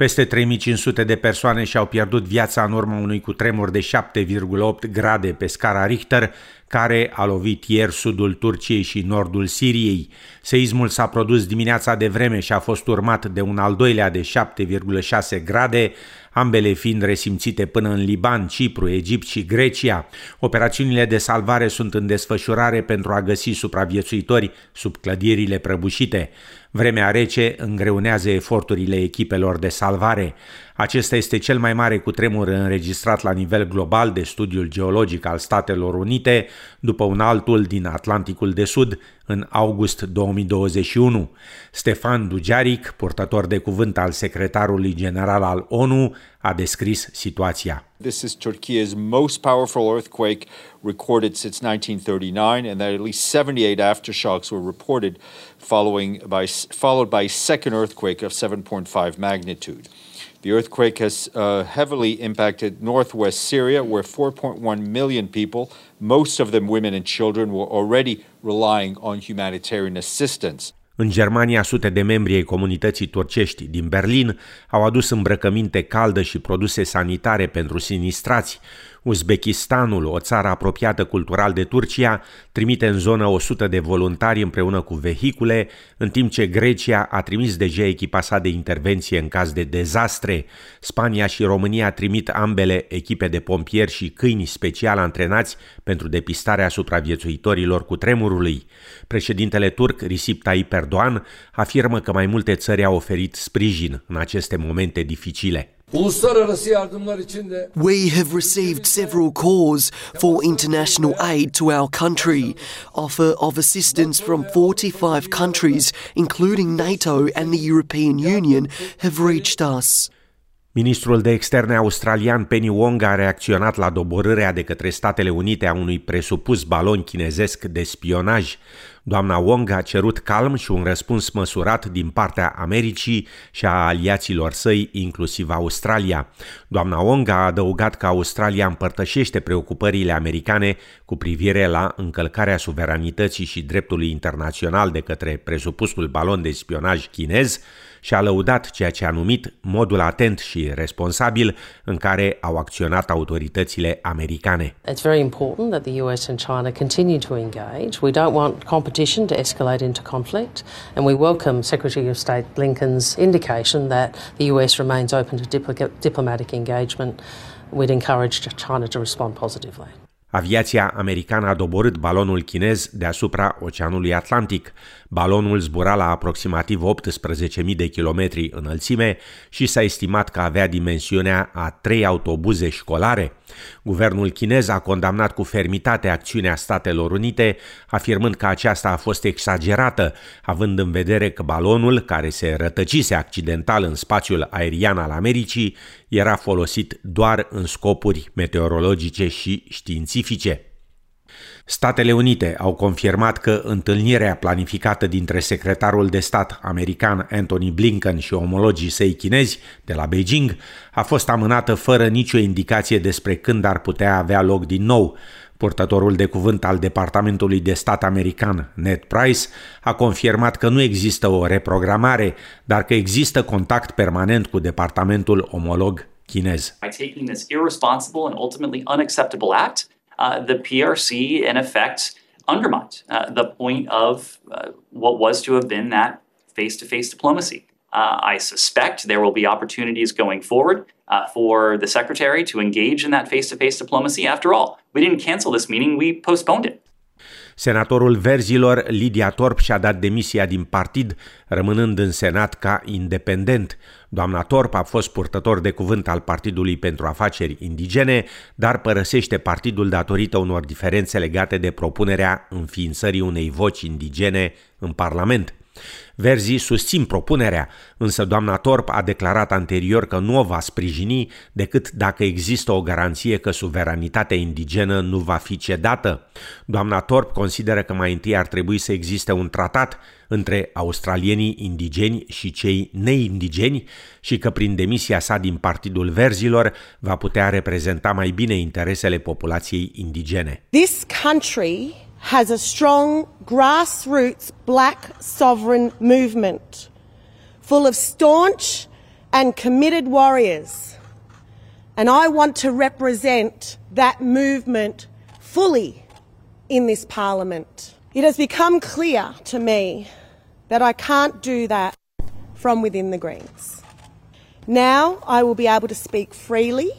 Peste 3500 de persoane și-au pierdut viața în urma unui cutremur de 7,8 grade pe scara Richter, care a lovit ieri sudul Turciei și nordul Siriei. Seismul s-a produs dimineața de vreme și a fost urmat de un al doilea de 7,6 grade, ambele fiind resimțite până în Liban, Cipru, Egipt și Grecia. Operațiunile de salvare sunt în desfășurare pentru a găsi supraviețuitori sub clădirile prăbușite. Vremea rece îngreunează eforturile echipelor de salvare. Acesta este cel mai mare cutremur înregistrat la nivel global de studiul geologic al Statelor Unite, după un altul din Atlanticul de Sud, în august 2021. Stefan Dujaric, purtător de cuvânt al secretarului general al ONU, a descris situația. This is Turkey's most powerful earthquake recorded since 1939 and that at least 78 aftershocks were reported following by, followed by a second earthquake of 7.5 magnitude. The earthquake has uh, heavily impacted northwest Syria, where 4.1 million people, most of them women and children, were already relying on humanitarian assistance. În Germania, sute de membri ai comunității turcești din Berlin au adus îmbrăcăminte caldă și produse sanitare pentru sinistrați. Uzbekistanul, o țară apropiată cultural de Turcia, trimite în zonă 100 de voluntari împreună cu vehicule, în timp ce Grecia a trimis deja echipa sa de intervenție în caz de dezastre. Spania și România trimit ambele echipe de pompieri și câini special antrenați pentru depistarea supraviețuitorilor cu tremurului. Președintele turc Recep Tayyip Erdogan afirmă că mai multe țări au oferit sprijin în aceste momente dificile. We have received several calls for international aid to our country. Offer of assistance from 45 countries, including NATO and the European Union, have reached us. Ministrul de externe australian Penny Wong a reacționat la doborârea de către Statele Unite a unui presupus balon chinezesc de spionaj. Doamna Wong a cerut calm și un răspuns măsurat din partea Americii și a aliaților săi, inclusiv Australia. Doamna Wong a adăugat că Australia împărtășește preocupările americane cu privire la încălcarea suveranității și dreptului internațional de către presupusul balon de spionaj chinez, și a lăudat ceea ce a numit modul atent și responsabil în care au acționat autoritățile americane. It's very important that the US and China continue to engage. We don't want competition to escalate into conflict and we welcome Secretary of State Blinken's indication that the US remains open to diplomatic engagement. We'd encourage China to respond positively. Aviația americană a doborât balonul chinez deasupra Oceanului Atlantic. Balonul zbura la aproximativ 18.000 de kilometri înălțime și s-a estimat că avea dimensiunea a trei autobuze școlare. Guvernul chinez a condamnat cu fermitate acțiunea Statelor Unite, afirmând că aceasta a fost exagerată, având în vedere că balonul, care se rătăcise accidental în spațiul aerian al Americii, era folosit doar în scopuri meteorologice și științifice. Statele Unite au confirmat că întâlnirea planificată dintre secretarul de stat american Anthony Blinken și omologii săi chinezi de la Beijing a fost amânată fără nicio indicație despre când ar putea avea loc din nou. Purtătorul de cuvânt al Departamentului de Stat american, Ned Price, a confirmat că nu există o reprogramare, dar că există contact permanent cu departamentul omolog chinez. By taking this irresponsible and ultimately unacceptable act, uh, the PRC, in effect, undermined uh, the point of uh, what was to have been that face to face diplomacy. Uh, I suspect there will be opportunities going forward uh, for the Secretary to engage in that face to face diplomacy. After all, we didn't cancel this meeting, we postponed it. Senatorul Verzilor, Lidia Torp, și-a dat demisia din partid, rămânând în Senat ca independent. Doamna Torp a fost purtător de cuvânt al Partidului pentru Afaceri Indigene, dar părăsește partidul datorită unor diferențe legate de propunerea înființării unei voci indigene în Parlament. Verzii susțin propunerea, însă doamna Torp a declarat anterior că nu o va sprijini decât dacă există o garanție că suveranitatea indigenă nu va fi cedată. Doamna Torp consideră că mai întâi ar trebui să existe un tratat între australienii indigeni și cei neindigeni și că prin demisia sa din Partidul Verzilor va putea reprezenta mai bine interesele populației indigene. This country has a strong grassroots black sovereign movement full of staunch and committed warriors. And I want to represent that movement fully in this parliament. It has become clear to me that I can't do that from within the Greens. Now I will be able to speak freely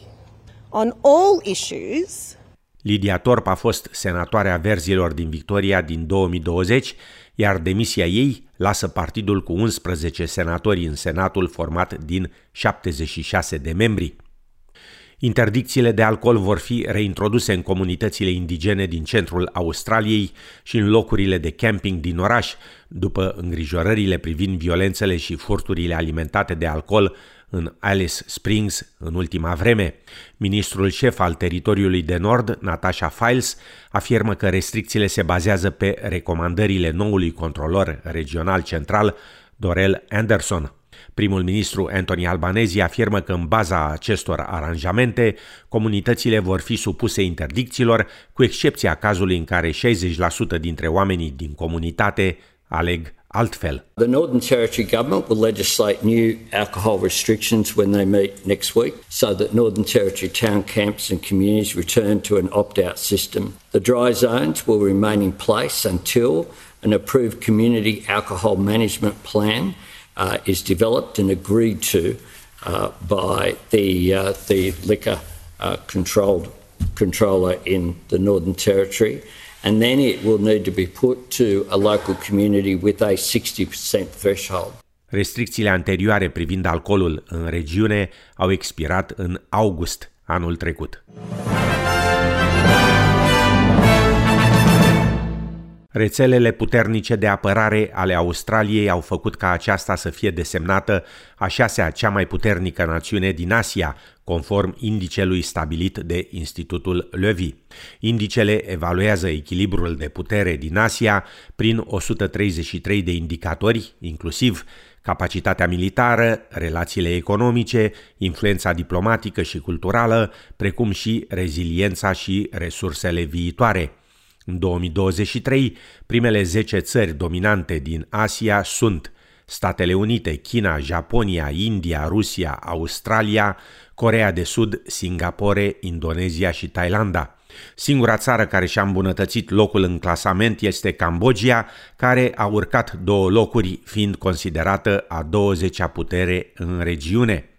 on all issues. Lidia Torp a fost senatoarea verzilor din Victoria din 2020, iar demisia ei lasă partidul cu 11 senatori în senatul format din 76 de membri. Interdicțiile de alcool vor fi reintroduse în comunitățile indigene din centrul Australiei și în locurile de camping din oraș, după îngrijorările privind violențele și furturile alimentate de alcool în Alice Springs în ultima vreme. Ministrul șef al teritoriului de nord, Natasha Files, afirmă că restricțiile se bazează pe recomandările noului controlor regional central, Dorel Anderson. Primul ministru Anthony Albanese afirmă că în baza acestor aranjamente, comunitățile vor fi supuse interdicțiilor, cu excepția cazului în care 60% dintre oamenii din comunitate aleg The Northern Territory government will legislate new alcohol restrictions when they meet next week so that Northern Territory town camps and communities return to an opt-out system. The dry zones will remain in place until an approved community alcohol management plan uh, is developed and agreed to uh, by the uh, the liquor uh, controlled controller in the Northern Territory, and then it will need to be put to a local community with a 60% threshold. Restricțiile anterioare privind alcoolul în regiune au expirat în august anul trecut. Rețelele puternice de apărare ale Australiei au făcut ca aceasta să fie desemnată a șasea cea mai puternică națiune din Asia, conform indicelui stabilit de Institutul Levy. Indicele evaluează echilibrul de putere din Asia prin 133 de indicatori, inclusiv capacitatea militară, relațiile economice, influența diplomatică și culturală, precum și reziliența și resursele viitoare. În 2023, primele 10 țări dominante din Asia sunt Statele Unite, China, Japonia, India, Rusia, Australia, Corea de Sud, Singapore, Indonezia și Thailanda. Singura țară care și-a îmbunătățit locul în clasament este Cambodgia, care a urcat două locuri, fiind considerată a 20-a putere în regiune.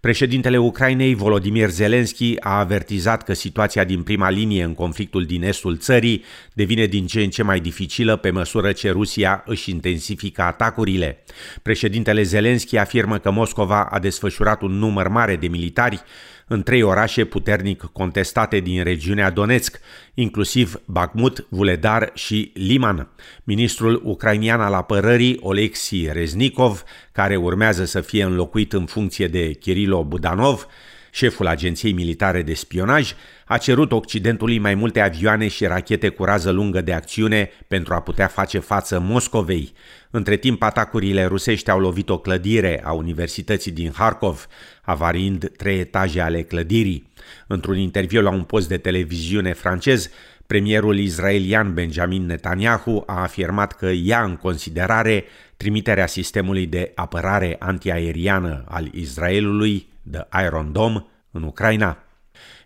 Președintele Ucrainei, Volodymyr Zelensky, a avertizat că situația din prima linie în conflictul din estul țării devine din ce în ce mai dificilă pe măsură ce Rusia își intensifică atacurile. Președintele Zelensky afirmă că Moscova a desfășurat un număr mare de militari în trei orașe puternic contestate din regiunea Donetsk, inclusiv Bakhmut, Vuledar și Liman. Ministrul ucrainian al apărării, Oleksiy Reznikov, care urmează să fie înlocuit în funcție de Kirilo Budanov, Șeful Agenției Militare de Spionaj a cerut Occidentului mai multe avioane și rachete cu rază lungă de acțiune pentru a putea face față Moscovei. Între timp, atacurile rusești au lovit o clădire a Universității din Harkov, avariind trei etaje ale clădirii. Într-un interviu la un post de televiziune francez, premierul israelian Benjamin Netanyahu a afirmat că ia în considerare trimiterea sistemului de apărare antiaeriană al Israelului The Iron Dome în Ucraina.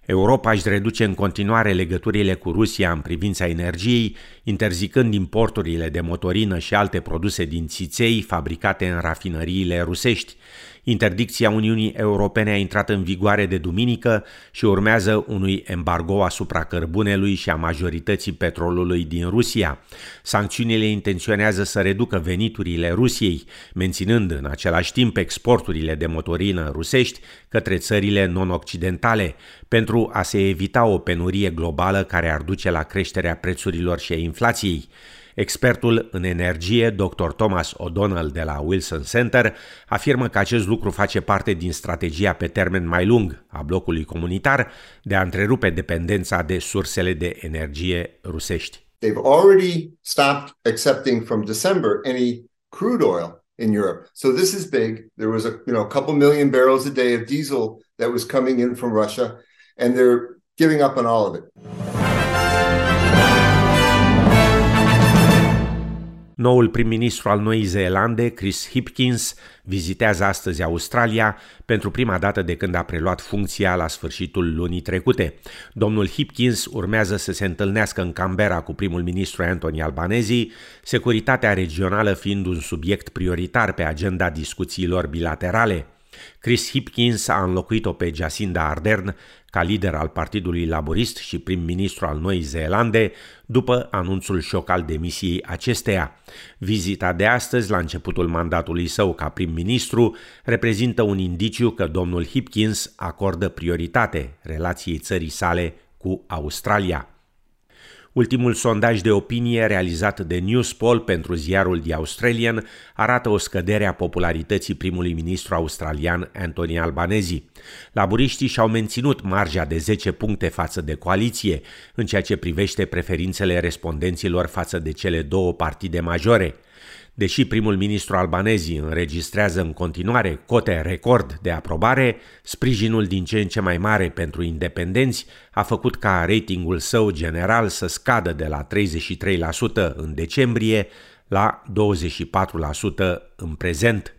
Europa își reduce în continuare legăturile cu Rusia în privința energiei, interzicând importurile de motorină și alte produse din țiței fabricate în rafinăriile rusești. Interdicția Uniunii Europene a intrat în vigoare de duminică și urmează unui embargo asupra cărbunelui și a majorității petrolului din Rusia. Sancțiunile intenționează să reducă veniturile Rusiei, menținând în același timp exporturile de motorină rusești către țările non-occidentale, pentru a se evita o penurie globală care ar duce la creșterea prețurilor și a inflației. Expertul în energie, dr. Thomas O'Donnell de la Wilson Center, afirmă că acest lucru face parte din strategia pe termen mai lung a blocului comunitar de a întrerupe dependența de sursele de energie rusești. They've already stopped accepting from December any crude oil in Europe. So this is big. There was a you know a couple million barrels a day of diesel that was coming in from Russia, and they're giving up on all of it. Noul prim-ministru al Noii Zeelande, Chris Hipkins, vizitează astăzi Australia pentru prima dată de când a preluat funcția la sfârșitul lunii trecute. Domnul Hipkins urmează să se întâlnească în Canberra cu primul ministru Anthony Albanese, securitatea regională fiind un subiect prioritar pe agenda discuțiilor bilaterale. Chris Hipkins a înlocuit-o pe Jacinda Ardern ca lider al Partidului Laborist și prim-ministru al Noii Zeelande după anunțul șoc al demisiei acesteia. Vizita de astăzi, la începutul mandatului său ca prim-ministru, reprezintă un indiciu că domnul Hipkins acordă prioritate relației țării sale cu Australia. Ultimul sondaj de opinie realizat de Newspoll pentru ziarul The Australian arată o scădere a popularității primului ministru australian Anthony Albanese. Laburiștii și-au menținut marja de 10 puncte față de coaliție în ceea ce privește preferințele respondenților față de cele două partide majore – Deși primul ministru albanezii înregistrează în continuare cote record de aprobare, sprijinul din ce în ce mai mare pentru independenți a făcut ca ratingul său general să scadă de la 33% în decembrie la 24% în prezent.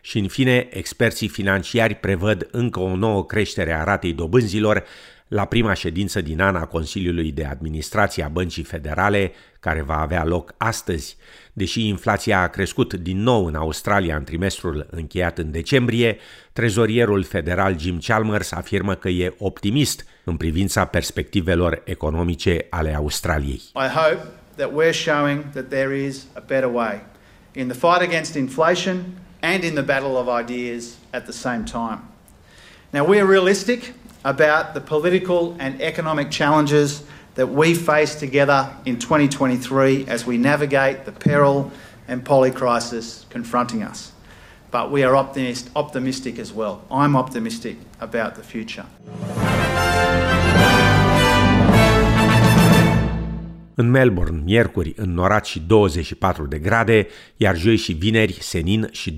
Și în fine, experții financiari prevăd încă o nouă creștere a ratei dobânzilor la prima ședință din an a Consiliului de Administrație a Băncii Federale, care va avea loc astăzi. Deși inflația a crescut din nou în Australia în trimestrul încheiat în decembrie, trezorierul federal Jim Chalmers afirmă că e optimist în privința perspectivelor economice ale Australiei. I hope that we're showing that there is a better way in the fight against inflation and in the battle of ideas at the same time. Now we're realistic about the political and economic challenges that we face together in 2023 as we navigate the peril and polycrisis confronting us. But we are optimist, optimistic as well. I'm optimistic about the future. În Melbourne, miercuri, înnorat și 24 de grade, iar joi și vineri, senin și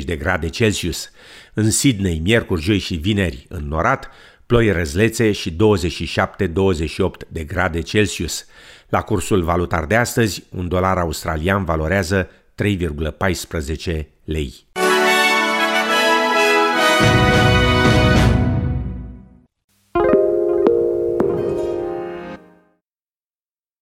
28-30 de grade Celsius. În Sydney, miercuri, joi și vineri, înnorat, ploi răzlețe și 27-28 de grade Celsius. La cursul valutar de astăzi, un dolar australian valorează 3,14 lei.